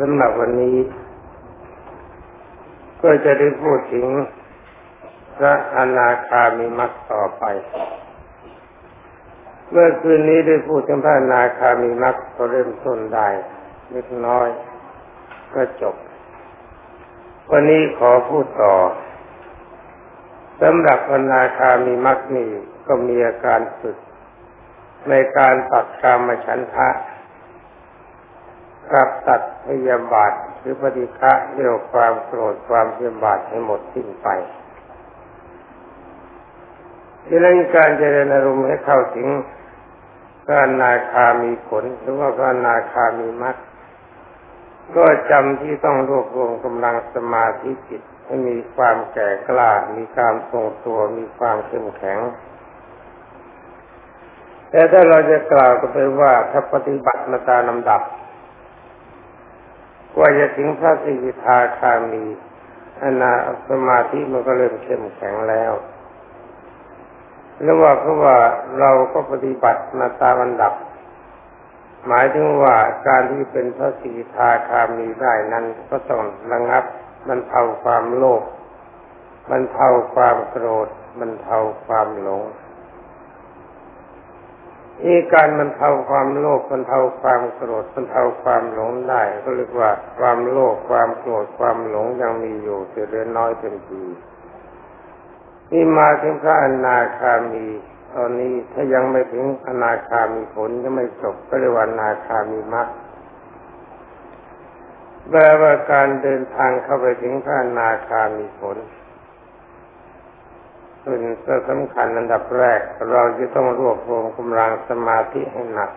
สำหรับวันนี้ ก็จะได้พูดถึงพระอนาคามีมักต่อไป เมื่อคืนนี้ได้พูดถึงพระอนาคามีมักก็เริ่มต้นได้เล็กน้อย ก็จบ วันนี้ขอพูดต่อสำหรับอนาคามีมักนี่ก็มีอาการฝึกในการตัดกรรมฉันทะ กับตัดพยาบาทหรือปฏิฆะเรื่องความโกรธความพยาบาทให้หมดสิ้นไปดังนั้นการเจริญอารมณ์ให้เข้าถึงพระนาคามีผลหรือว่าพระนาคามีมัดก็จำที่ต้องรวบรวมกำลังสมาธิจิตให้มีความแก่กล้า มีการทรงตัว มีความเข้มแข็ง แต่ถ้าเราจะกล่าวก็ไปว่าถ้าปฏิบัติมาตามลำดับ กว่าจะถึงพระสิทธาคามีอนาสมาธิมันก็เริ่มเข้มแข็งแล้วแล้วว่าเพราะว่าเราก็ปฏิบัติมาตามอันดับ หมายถึงว่าการที่เป็นพระสิทธาคามีได้นั้นก็ต้องระงับ มันเทาความโลภมันเทาความโกรธ มันเทาความหลง นี่การมันเทาความโลภมันเทาความโกรธมันเทาความหลงได้ ก็เรียกว่าความโลภความโกรธความหลงยังมีอยู่แต่เล็กน้อยเป็นทีนี่มาถึงพระอนาคามี ตอนนี้ถ้ายังไม่ถึงอนาคามีผลยังไม่จบก็เรียกว่านาคามีมรรคแปลว่าการเดินทางเข้าไปถึงพระอนาคามีผล เป็นก็สำคัญอันดับแรก เราจะต้องรวบรวมกำลังสมาธิให้หนัก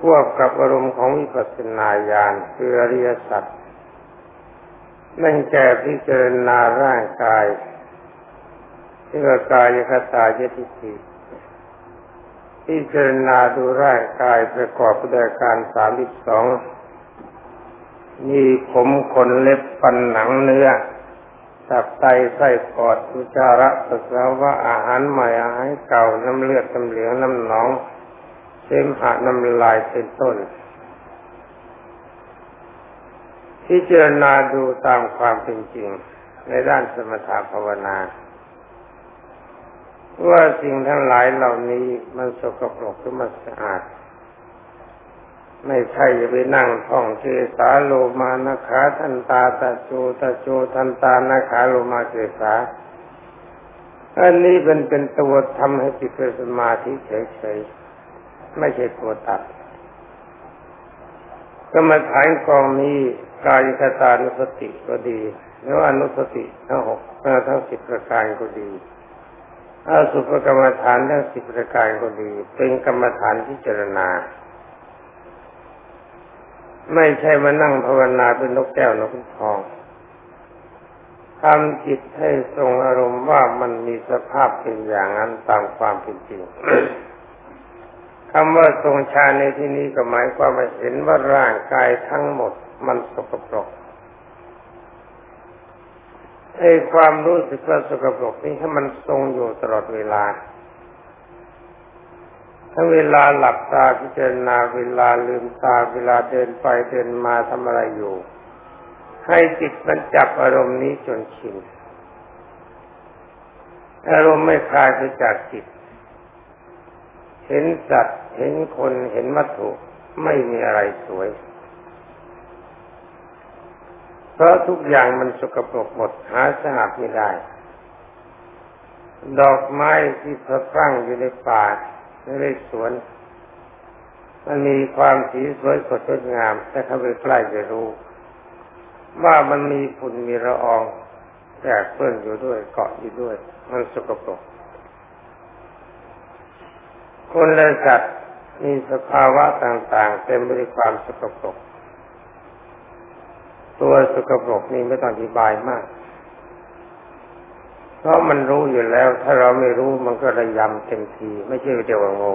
ควบกับอารมณ์ของวิปัสสนาญาณคืออริยสัจนั่นแก่พิจารณาร่างกายที่ว่ากายคตายติติพิจารณาดูร่างกายประกอบด้วยการสามสิบสองมีผมขนเล็บฟันหนังเนื้อ ตับไตไส้ปอดอุจาระปัสสาวะอาหารใหม่อาหารเก่าน้ำเลือดน้ำเหลืองน้ำหนองเสมหะน้ำลายเป็นต้นที่เจรณาดูตามความเป็นจริง ในด้านสมถะภาวนา ว่าสิ่งทั้งหลายเหล่านี้มันสกปรกหรือมันสะอาด ไม่ใช่จะไปนั่งท่องเทสาโลมานาขาทันตาตาโจตาโจทันตานาขาโลมาเกสาอันนี้เป็นเป็นตัวทำให้จิตเป็นสมาธิเฉยๆไม่ใช่ตัวตัดก็มาฐานกองนี้กายคตานุสติก็ดีหรือว่านุสติทั้งหกทั้งสิบประการก็ดีอาสุภกรรมฐานทั้งสิบประการก็ดี เป็นกรรมฐานพิจรณา ไม่ใช่มานั่งภาวนาเป็นนกแก้วนกทองทำจิตให้ทรงอารมณ์ว่ามันมีสภาพเป็นอย่างนั้นตามความเป็นจริงคำว่าทรงฌานในที่นี้ก็หมายความว่าเห็นว่าร่างกายทั้งหมดมันสกปรกไอ้ความรู้สึกว่าสกปรกนี้ให้มันทรงอยู่ตลอดเวลา ถ้าเวลาหลับตาพิจารณาเวลาลืมตาเวลาเดินไปเดินมาทำอะไรอยู่ ให้จิตมันจับอารมณ์นี้จนชินอารมณ์ไม่คลายไปจากจิต เห็นสัตว์เห็นคนเห็นวัตถุไม่มีอะไรสวย เพราะทุกอย่างมันสกปรกหมดหาสะอาดไม่ได้ ดอกไม้ที่พระพังอยู่ในป่า ในสวน มันมีความสีสวยสดงดงาม แต่เข้าไปใกล้จะรู้ ว่ามันมีฝุ่นมีละอองแตกเปื้อนอยู่ด้วยเกาะอยู่ด้วย มันสกปรกคนและสัตว์มีสภาวะต่างๆเต็มไปด้วยความสกปรก ตัวสกปรกนี่ไม่ต้องอธิบายมาก เพราะมันรู้อยู่แล้ว ถ้าเราไม่รู้มันก็ระยำเต็มที ไม่ใช่เดียวว่าโง่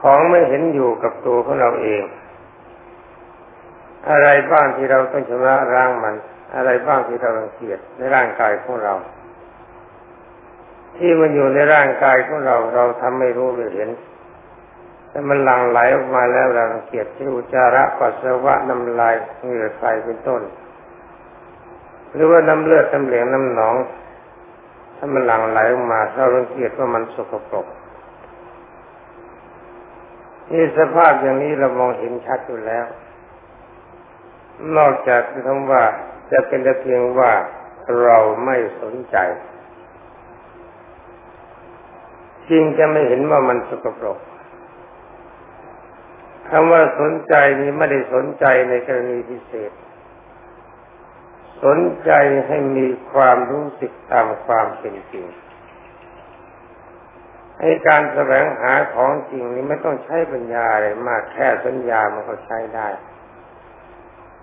ของไม่เห็นอยู่กับตัวของเราเอง อะไรบ้างที่เราต้องชำระร่างมัน อะไรบ้างที่เรารังเกียจในร่างกายของเรา ที่มันอยู่ในร่างกายของเรา เราทำไม่รู้ไม่เห็นแต่มันหลั่งไหลออกมาแล้วรังเกียจที่อุจาระปัสสาวะน้ำลายเหงื่อใครเป็นต้น หรือว่าน้ำเลือดน้ำเหลืองน้ำหนอง ถ้ามันหลั่งไหลออกมาเรารังเกียจว่ามันสกปรกนี่สภาพอย่างนี้เรามองเห็นชัดอยู่แล้ว นอกจากคำว่าจะเป็นแต่เพียงว่าเราไม่สนใจจริงจะไม่เห็นว่ามันสกปรกคำว่าสนใจนี้ไม่ได้สนใจในกรณีพิเศษ สนใจให้มีความรู้สึกตามความเป็นจริงให้การแสวงหาของจริงนี้ไม่ต้องใช้ปัญญาอะไรมากแค่สัญญามันก็ใช้ได้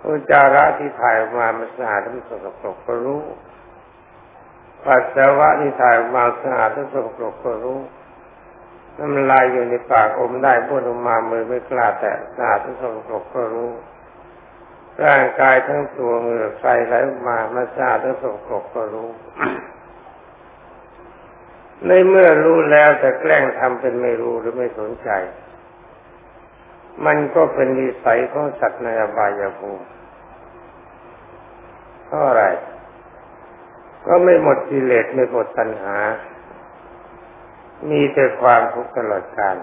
อุจาระที่ถ่ายออกมามันสะอาดมันสกปรกก็รู้ปัสสาวะที่ถ่ายออกมาสะอาดมันสกปรกก็รู้น้ำลายอยู่ในปากอมได้บ้วนออกมามือไม่กล้าแตะสะอาดมันสกปรกก็รู้ ร่างกายทั้งตัวเหงื่อใครไหลออกมามันสะอาดมันสกปรกก็รู้ ในเมื่อรู้แล้วแต่แกล้งทำเป็นไม่รู้หรือไม่สนใจ มันก็เป็นนิสัยของสัตว์ในอบายภูมิเพราะอะไร ก็ไม่หมดกิเลสไม่หมดตัณหา มีแต่ความทุกข์ตลอดกาล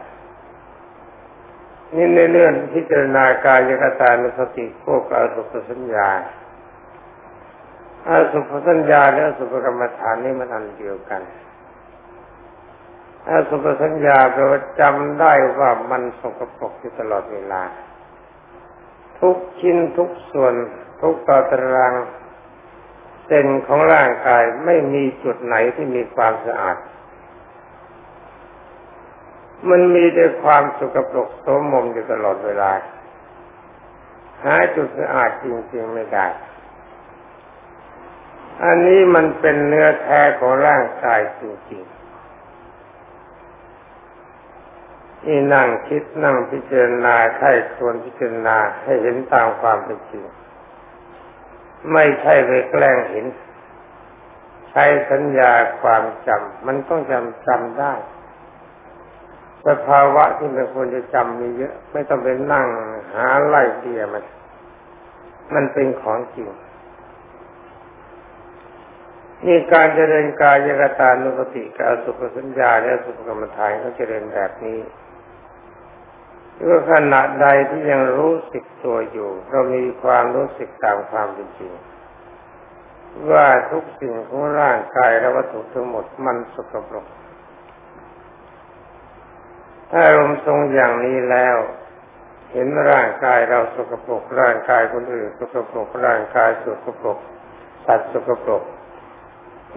นี่ในเรื่องพิจารณากายกตานุสติพวกอสุภสัญญาอาสุภสัญญาและอสุภกรรมฐานนี่มันอันเดียวกันอาสุภสัญญาแปลว่าจำได้ว่ามันสกปรกอยู่ตลอดเวลา ทุกชิ้นทุกส่วน ทุกตตารางเส้นของร่างกายไม่มีจุดไหนที่มีความสะอาด มันมีแต่ความสกปรกโสมมอยู่ตลอดเวลา หาจุดสะอาดจริงๆไม่ได้ อันนี้มันเป็นเนื้อแท้ของร่างกายจริงๆนี่นั่งคิดนั่งพิจารณาใครควรพิจารณาให้เห็นตามความเป็นจริง ไม่ใช่ไปแกล้งเห็น ใช้สัญญาความจำมันต้องจำจำได้ สภาวะที่มันควรจะจำมีเยอะ ไม่ต้องไปนั่งหาไล่เดียมัน มันเป็นของจริงนี่การเจริญกายกตานุปติกับสุขสัญญาและสุขกรรมฐานเขาเจริญแบบนี้หรือขณะใดที่ยังรู้สึกตัวอยู่ เรามีความรู้สึกตามความเป็นจริง ว่าทุกสิ่งของร่างกายและวัตถุทั้งหมดมันสกปรก ถ้าอารมณ์ทรงอย่างนี้แล้ว เห็นร่างกายเราสกปรกร่างกายคนอื่นสกปรกร่างกายสกปรกสัตว์สกปรก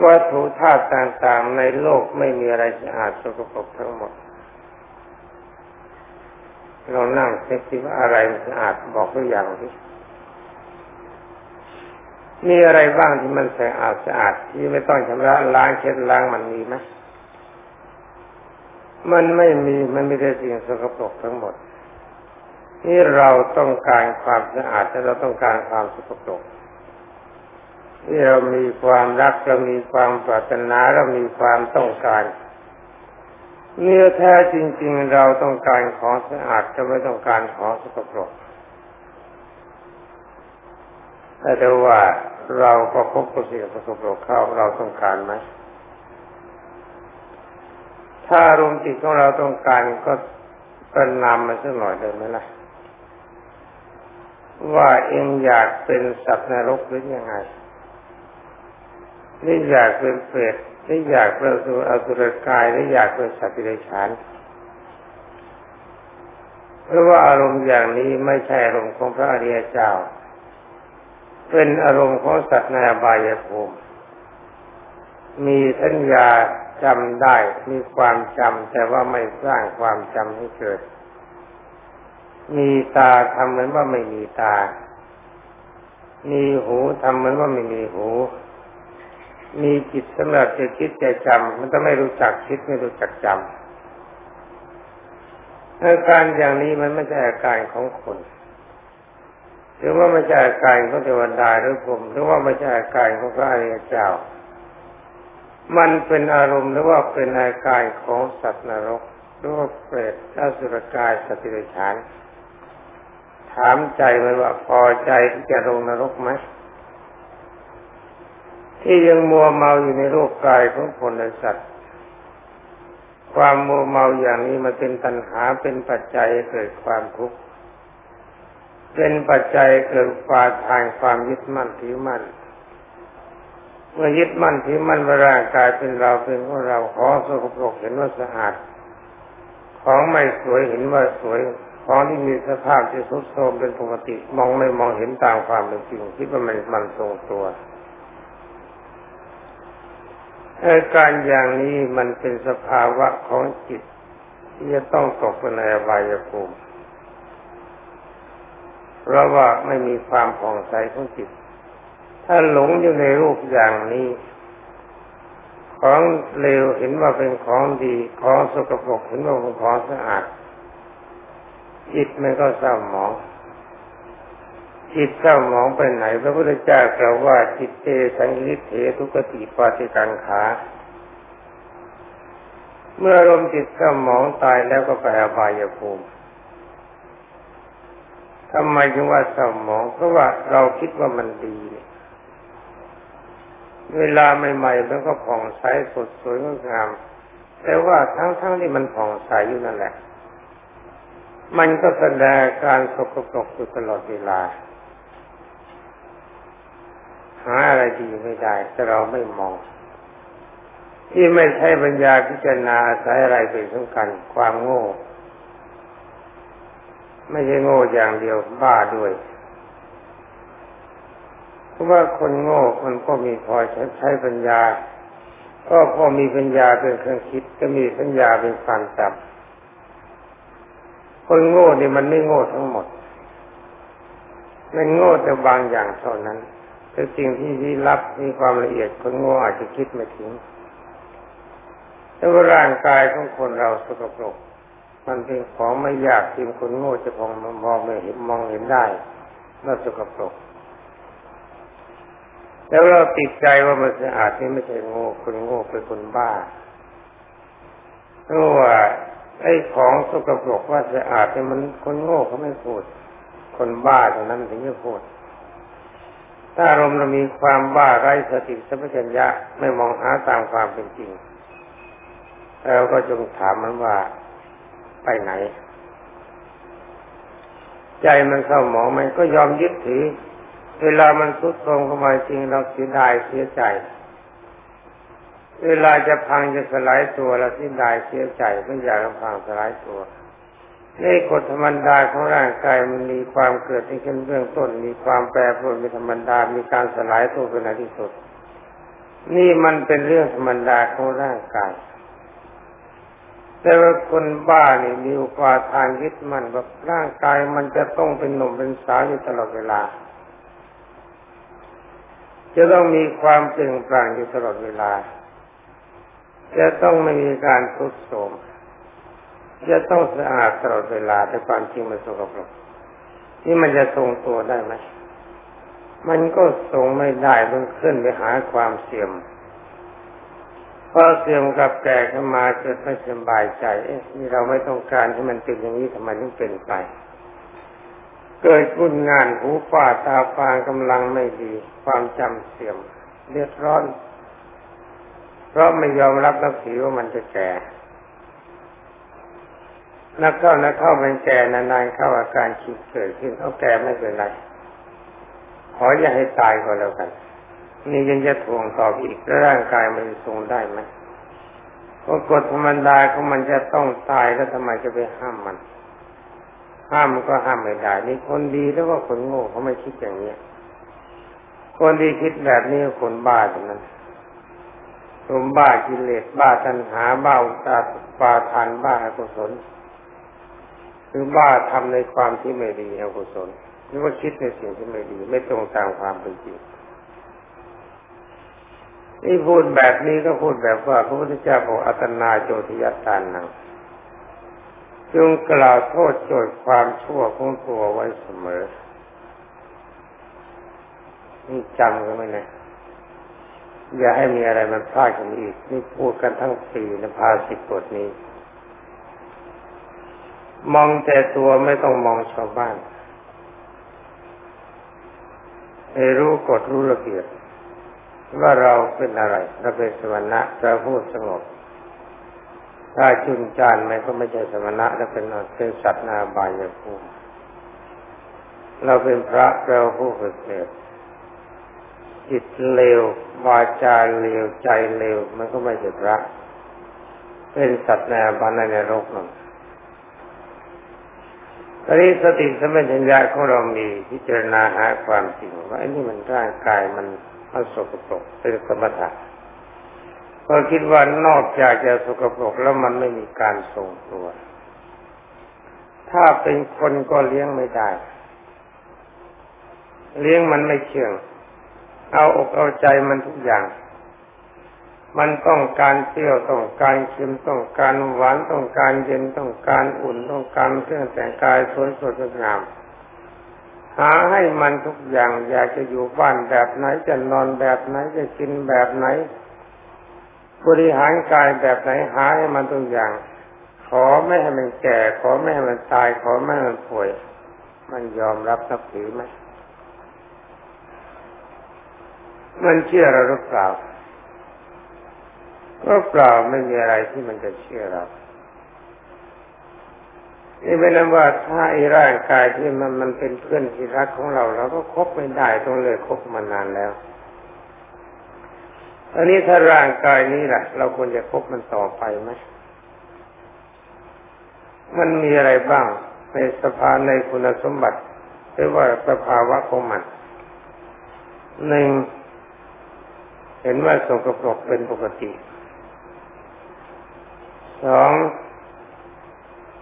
วัตถุธาตุต่างๆในโลกไม่มีอะไรสะอาดสกปรกทั้งหมด เรานั่งเช็คที่ว่าอะไรสะอาดบอกตัวอย่างที่มีอะไรบ้างที่มันสะอาดสะอาดที่ไม่ต้องชำระล้างเช็ดล้างมันมีไหม มันไม่มีมันไม่ได้สิ่งสกปรกทั้งหมด นี่เราต้องการความสะอาดแต่เราต้องการความสกปรกที่เรามีความรักเรามีความปรารถนาเรามีความต้องการเนื้อแท้จริง ๆ เราต้องการของสะอาดจะไม่ต้องการของสกปรกแต่ว่าเราก็พบกับสิ่งสกปรกเข้าเราต้องการไหม ถ้าอารมณ์จิตของเราต้องการก็เป็นนำมาสักหน่อยเลยไหมล่ะ ว่าเองอยากเป็นสัตว์นรกหรือยังไงนี่อยากเป็นเปรตนี่อยากเป็นสุอสุรกายนี่อยากเป็นสัตว์ดิฉานเพราะว่าอารมณ์อย่างนี้ไม่ใช่อารมณ์ของพระอริยเจ้า เป็นอารมณ์ของสัตว์ในอบายภูมิมีสัญญา จำได้มีความจำแต่ว่าไม่สร้างความจำให้เกิด มีตาทำเหมือนว่าไม่มีตา มีหูทำเหมือนว่าไม่มีหู มีจิตสำหรับจะคิดจะจำมันต้องไม่รู้จักคิดไม่รู้จักจำอาการอย่างนี้มันไม่ใช่อาการของคนหรือว่าไม่ใช่อาการของเทวดาหรือผมหรือว่าไม่ใช่อาการของพระอริยเจ้า มันเป็นอารมณ์หรือว่าเป็นอาการของสัตว์นรกโรคเปรตอสุรกายสติริชาน ถามใจมันว่าพอใจที่จะลงนรกไหมที่ยังมัวเมาอยู่ในโลกกายของคนและสัตว์ ความมัวเมาอย่างนี้มันเป็นตัณหาเป็นปัจจัยเกิดความทุกข์เป็นปัจจัยเกิดปามทางความยึดมั่นถือมั่น เมื่อยึดมั่นถือมั่นว่าร่างกายเป็นเราเป็นของเราขอสกปรกเห็นว่าสะอาด ของไม่สวยเห็นว่าสวย ของที่มีสภาพที่ทุดโทรมเป็นปกติมองไม่มองเห็นตามความเป็นจริงคิดว่ามันมันทรงตัวอาการอย่างนี้มันเป็นสภาวะของจิต ที่จะต้องตกในอบายภูมิเพราะว่าไม่มีความผ่องใสของจิต ถ้าหลงอยู่ในรูปอย่างนี้ ของเลวเห็นว่าเป็นของดี ของสกปรกเห็นว่าเป็นของสะอาด จิตมันก็เศร้าหมอง จิตเศร้าหมองไปไหน พระพุทธเจ้ากล่าวว่าจิตเตสังยิเถทุกติปาติกังขาเมื่อลมจิตเศร้าหมองตายแล้วก็ไปอบายภูมิทำไมจึงว่าเศร้าหมองเพราะว่าเราคิดว่ามันดีเนี่ย เวลาใหม่ๆมันก็ผ่องใสสดสวยงดงาม แต่ว่าทั้งๆที่มันผ่องใสอยู่นั่นแหละ มันก็แสดงการสกปรกอยู่ตลอดเวลา หาอะไรดีไม่ได้ แต่เราไม่มอง ที่ไม่ใช่ปัญญาพิจารณาอาศัยอะไรเป็นสำคัญความโง่ ไม่ใช่โง่อย่างเดียวบ้าด้วย เพราะว่าคนโง่มันก็มีพอใช้ใช้ปัญญา ก็พอมีปัญญาเป็นเครื่องคิดก็มีปัญญาเป็นความจำคนโง่นี่มันไม่โง่ทั้งหมดมันโง่แต่บางอย่างเท่านั้นแต่สิ่งที่ที่รับมีความละเอียดคนโง่อาจจะคิดไม่ถึงแต่ว่าร่างกายของคนเราสกปรกมันเป็นของไม่ยากที่คนโง่จะพองมองไม่เห็นมองเห็นได้ว่าสกปรก แล้วเราติดใจว่ามันสะอาดนี่ไม่ใช่โง่คนโง่เป็นคนบ้าเพราะว่าไอ้ของสกปรกว่าสะอาดเนี่ยมันคนโง่เขาไม่พูด คนบ้าเท่านั้นถึงจะพูด ถ้าอารมณ์เรามีความบ้าไร้สติสัมปชัญญะไม่มองหาตามความเป็นจริงเราก็จงถามมันว่าไปไหน ใจมันเข้าหมองมันก็ยอมยึดถือ เวลามันทุดโทรมเข้ามาจริงเราเสียดายเสียใจ เวลาจะพังจะสลายตัวเราเสียดายเสียใจไม่อยากพังสลายตัวในกฎธรรมดาของร่างกายมันมีความเกิดที่ขึ้นเบื้องต้น มีความแปรปรวนเป็นธรรมดา มีการสลายตัวเป็นที่สุด นี่มันเป็นเรื่องธรรมดาของร่างกาย แต่ว่าคนบ้านี่มีอุปาทานยึดมั่นว่าร่างกายมันจะต้องเป็นหนุ่มเป็นสาวอยู่ตลอดเวลา จะต้องมีความเปลี่ยนแปลงอยู่ตลอดเวลา จะต้องไม่มีการทุดโทรมจะต้องสะอาดตลอดเวลาแต่ความจริงมันสกปรกนี่มันจะทรงตัวได้ไหมมันก็ทรงไม่ได้ต้องขึ้นไปหาความเสื่อมพอเสื่อมกับแก่ขึ้นมาเกิดไม่สบายใจเอ๊ะนี่เราไม่ต้องการให้มันเป็นอย่างนี้ทำไมถึงเป็นไป เกิดกุนงานหูป่าตาฟางกำลังไม่ดี ความจำเสื่อมเลือดร้อน เพราะไม่ยอมรับนับถือว่ามันจะแก่ นักเข้านักเข้าเป็นแก่นานๆเข้าอาการคิดเกิดขึ้นเอาแก่ไม่เป็นไรขออย่าให้ตายก็แล้วกัน นี่ยังจะทวงต่ออีกแล้วร่างกายมันทรงได้ไหมก็กฎธรรมดาของมันจะต้องตายแล้วทำไมจะไปห้ามมัน ห้ามก็ห้ามไม่ได้นี่คนดีแล้วก็คนโง่เขาไม่คิดอย่างนี้คนดีคิดแบบนี้คนบ้าเท่านั้นคนบ้ากิเลสบ้าตัณหาบ้าตาปาทานบ้าอกุศลคือบ้าทำในความที่ไม่ดีอกุศลหรือว่าคิดในสิ่งที่ไม่ดี ไม่ตรงตามความเป็นจริงนี่พูดแบบนี้ก็พูดแบบว่าพระพุทธเจ้าบอกอัตนาโจทิยตานัง จงกล่าวโทษโจทย์ความชั่วของตัวไว้เสมอ นี่จำกันไว้นะอย่าให้มีอะไรมันพลาดกันอีก นี่พูดกันทั้งปีในภาสิบทนี้ มองแต่ตัวไม่ต้องมองชาวบ้านให้รู้กฎรู้ระเบียบว่าเราเป็นอะไรเราเป็นสมณะเราพูดสงบ ถ้าจุนจานมันก็ไม่ใช่สมณะแล้วเป็นเป็นสัตว์นาบายภูมิเราเป็นพระเราผู้ฝึกเกิดจิตเลววาจาเลวใจเลวมันก็ไม่ใช่พระ เป็นสัตว์นอบายในโลกนั่นตอนนี้สติสมัญญาของเรามีพิจารณาหาความจริงว่าไอ้นี่มันร่างกายมันมันสกปรกเป็นสมถะ ก็คิดว่านอกจากจะสกปรกแล้วมันไม่มีการทรงตัว ถ้าเป็นคนก็เลี้ยงไม่ได้ เลี้ยงมันไม่เชื่อง เอาอกเอาใจมันทุกอย่าง มันต้องการเปรี้ยวต้องการเค็มต้องการหวานต้องการเย็นต้องการอุ่นต้องการเครื่องแต่งกายสวยสดงามหาให้มันทุกอย่าง อยากจะอยู่บ้านแบบไหนจะนอนแบบไหนจะกินแบบไหน บริหารกายแบบไหนหาให้มันทุกอย่าง ขอไม่ให้มันแก่ ขอไม่ให้มันตาย ขอไม่ให้มันป่วย มันยอมรับนับถือไหมมันเชื่อเราหรือเปล่าก็เปล่าไม่มีอะไรที่มันจะเชื่อเรานี่เป็นนั้นว่าถ้าไอ้ร่างกายที่มันมันเป็นเพื่อนที่รักของเราเราก็คบไม่ได้ต้องเลยคบมานานแล้ว อันนี้ถ้าร่างกายนี้แหละเราควรจะคบมันต่อไปไหมมันมีอะไรบ้างในสภาในคุณสมบัติหรือว่าสภาวะของมันหนึ่งเห็นว่าสกปรกเป็นปกติสอง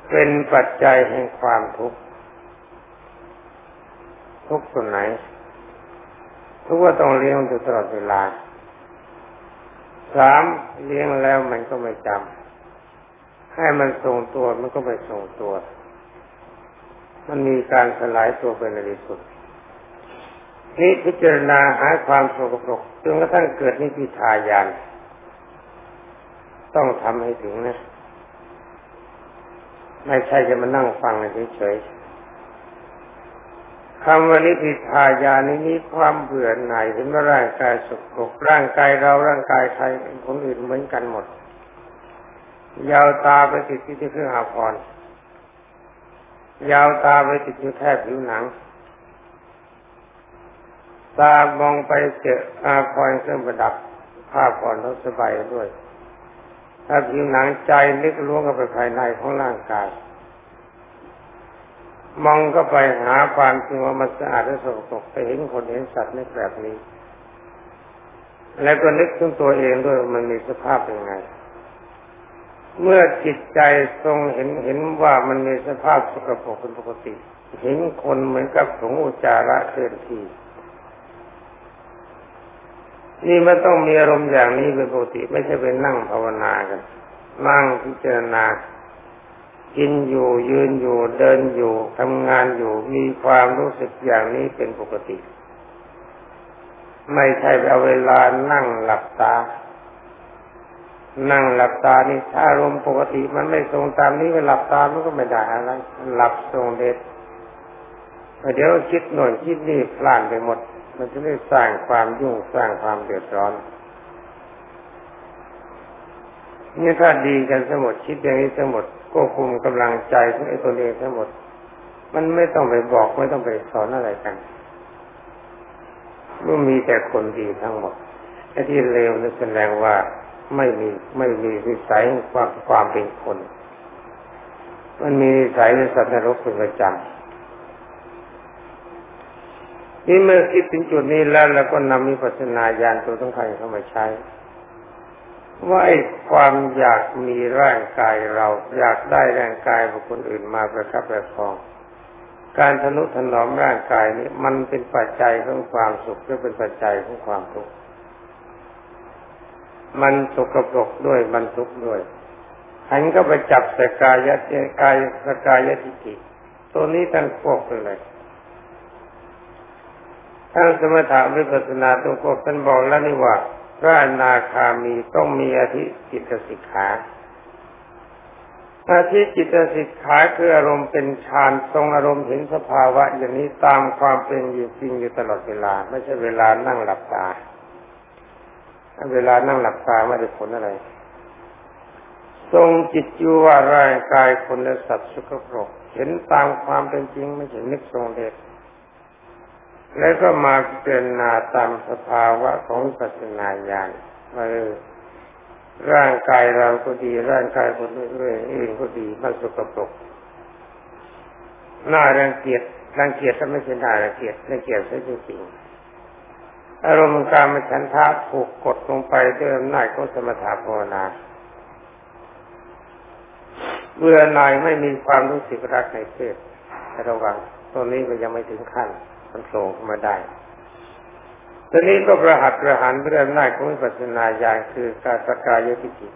เป็นปัจจัยแห่งความทุกข์ทุกส่วนไหน ทุกว่าต้องเลี้ยงอยู่ตลอดเวลา สามเลี้ยงแล้วมันก็ไม่จำให้มันทรงตัวมันก็ไม่ทรงตัว มันมีการสลายตัวเป็นในที่สุดนี่พิจารณาหาความสกปรกจนกระทั่งเกิดนิพิทายานต้องทำให้ถึงนะ ไม่ใช่จะมานั่งฟังเฉยๆ คำว่านิพิทายานี้มีความเบื่อหน่ายเห็นว่าร่างกายสกปรกร่างกายเราร่างกายใครคนอื่นเหมือนกันหมด ยาวตาไปติดที่เครื่องอาภรยาวตาไปติดอยู่แทบผิวหนัง ตามองไปเจออาภรณ์เครื่องประดับผ้าผ่อนทสบายด้วย ถ้าผิวหนังใจลึกล้วงเข้าไปภายในของร่างกาย มองก็ไปหาความจริงว่ามันสะอาดและสกปรกไปเห็นคนเห็นสัตว์ในแบบนี้ แล้วก็นึกถึงตัวเองด้วยมันมีสภาพเป็นไง เมื่อจิตใจทรงเห็นเห็นว่ามันมีสภาพสกปรกเป็นปกติ เห็นคนเหมือนกับสงอุจาระเคลื่อนที่นี่มันต้องมีอารมณ์อย่างนี้เป็นปกติ ไม่ใช่เป็นนั่งภาวนากันนั่งพิจารณา กินอยู่ยืนอยู่เดินอยู่ทำงานอยู่มีความรู้สึกอย่างนี้เป็นปกติ ไม่ใช่เอาเวลานั่งหลับตา นั่งหลับตานี่ถ้าอารมณ์ปกติมันไม่ทรงตามนี้ก็หลับตามันก็ไม่ได้อะไรหลับทรงเด็ดเดี๋ยวคิดหน่อยคิดนี่พลานไปหมด มันจะได้สร้างความยุ่งสร้างความเดือดร้อนนี่ถ้าดีกันทั้งหมดคิดอย่างนี้ทั้งหมด ควบคุมกำลังใจของไอ้ตัวเองทั้งหมด มันไม่ต้องไปบอกไม่ต้องไปสอนอะไรกันมันมีแต่คนดีทั้งหมดไอ้ที่เลวนี่แสดงว่าไม่มีไม่มีวิสัยความความเป็นคน มันมีวิสัยในสัตว์นรกเป็นประจำนี่เมื่อคิดถึงจุดนี้แล้วเราก็นำมิปัสนาญาณตัวต้องใครเข้ามาใช้ ว่าไอ้ความอยากมีร่างกายเรา อยากได้ร่างกายของคนอื่นมาประคับประคอง การทนุถนอมร่างกายนี้มันเป็นปัจจัยของความสุขหรือเป็นปัจจัยของความทุกข์มันสกปรกด้วยมันทุกข์ด้วยหันก็ไปจับสกายะกายสกายะทิฏฐิตัวนี้ท่านควบเลยทั้งสมถะวิปัสสนาตัวควบท่านบอกแล้วนี่ว่า พระอนาคามีต้องมีอธิจิตสิกขาอาทิจิตสิกขาคืออารมณ์เป็นฌานทรงอารมณ์เห็นสภาวะ อย่างนี้ตามความเป็นอยู่จริงอยู่ตลอดเวลา ไม่ใช่เวลานั่งหลับตา เวลานั่งหลับตาไม่ได้ผลอะไร ทรงจิตอยู่ว่าร่างกายคนและสัตว์สุขภพเห็นตามความเป็นจริงไม่ใช่นึกทรงเด็ด แล้วก็มาเป็นนาตามสภาวะของปัจจนายานว่าร่างกายเราก็ดี ร่างกายคนอื่นก็ดีมันสกปรกน่ารังเกียจรังเกียจถ้าไม่ใช่น่ารังเกียจรังเกียจซะจริงๆอารมณ์การมาฉันทะถูกกดลงไปด้วยอำนาจของสมถะภาวนาเบื่อหน่ายไม่มีความรู้สึกรักในเพศระวังตรงนี้ก็ยังไม่ถึงขั้น มันโผล่ขึ้นมาได้ตอนนี้ก็ประหัตประหารเรื่องหน้าของปัจนาญาณคือการสกายทิฏฐิ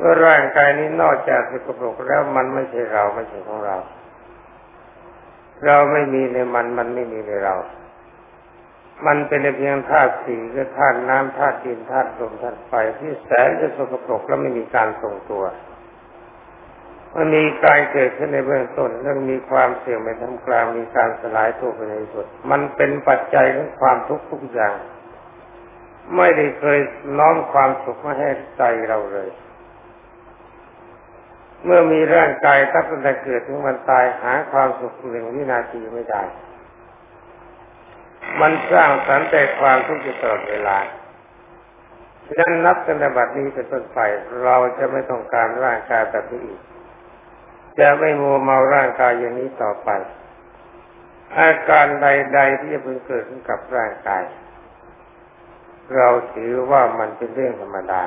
ว่าร่างกายนี้นอกจากสกปรกแล้วมันไม่ใช่เราไม่ใช่ของเรา เราไม่มีในมันมันไม่มีในเรา มันเป็นเพียงธาตุสี่คือธาตุน้ำธาตุดินธาตุลมธาตุไฟที่แสนจะสกปรกแล้วไม่มีการทรงตัว มันมีการเกิดขึ้นในเบื้องต้นแล้วมีความเสื่อมในทำกลางมีการสลายตัวไปในสุด มันเป็นปัจจัยของความทุกข์ทุกอย่าง ไม่ได้เคยน้อมความสุขมาให้ใจเราเลย เมื่อมีร่างกายตั้งแต่เกิดถึงวันตายหาความสุขหนึ่งวินาทีไม่ได้มันสร้างสรรค์แต่ความทุกข์ตลอดเวลาดังนั้นนับตั้งแต่บัดนี้เป็นต้นไปเราจะไม่ต้องการร่างกายแบบนี้อีก จะไม่มัวเมาร่างกายอย่างนี้ต่อไป อาการใด ๆ ที่จะเพึงเกิดขึ้นกับร่างกาย เราถือว่ามันเป็นเรื่องธรรมดา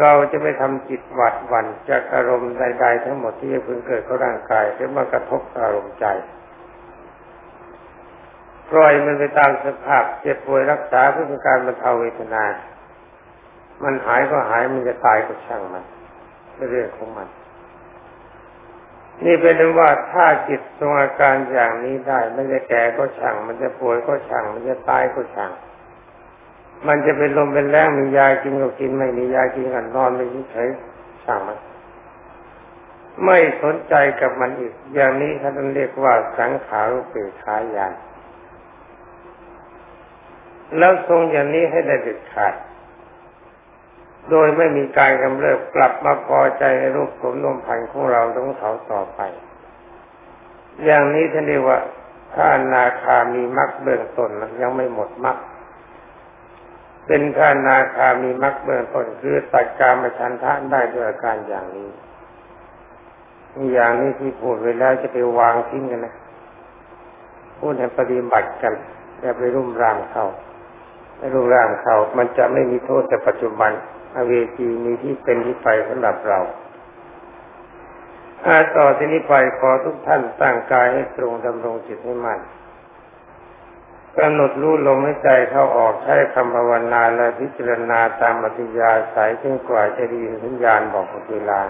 เราจะไม่ทำจิตหวัดหวั่นจากอารมณ์ใด ๆ ทั้งหมดที่จะเพึงเกิดกับร่างกายหรือมากระทบอารมณ์ใจปล่อยมันไปตามสภาพเจ็บป่วยรักษาเพื่อเป็นการบรรเทาเวทนา มันหายก็หายมันจะตายก็ช่างมันเป็นเรื่องของมัน นี่เป็นว่าถ้าจิตทรงอาการอย่างนี้ได้มันจะแก่ก็ช่าง มันจะป่วยก็ช่าง มันจะตายก็ช่าง มันจะเป็นลมเป็นแรงมียากินก็กินไม่มียากินกันนอนไม่เฉยช่างมันไม่สนใจกับมันอีก อย่างนี้ท่านเรียกว่าสังขารุเปขายานแล้วทรงอย่างนี้ให้ได้เด็ดขาด โดยไม่มีการกำเริบกลับมาพอใจในรูปสมนมพันของเราของเขาต่อไป อย่างนี้ท่านเรียกว่าถ้านาคามีมรรคเบื้องต้นยังไม่หมดมรรคเป็นท่านาคามีมรรคเบื้องต้นคือตัดการมาชันทานได้ด้วยอาการอย่างนี้อย่างนี้ที่พูดไปแล้วจะไปวางทิ้งกันนะพูดให้ปฏิบัติกันอย่าไปรุ่มร่ามเขาไปรุ่มร่ามเขามันจะไม่มีโทษแต่ปัจจุบัน เวจีมีที่เป็นที่ไปสำหรับเราอาต่อที่นี้ไปขอทุกท่านตั้งกายให้ตรงดำรงจิตให้มั่นกำหนดรู้ลมหายใจเข้าออกใช้คำภาวนาและพิจารณาตามอธิยาสายจนกว่าจะดีสัญญาณบอกเวลา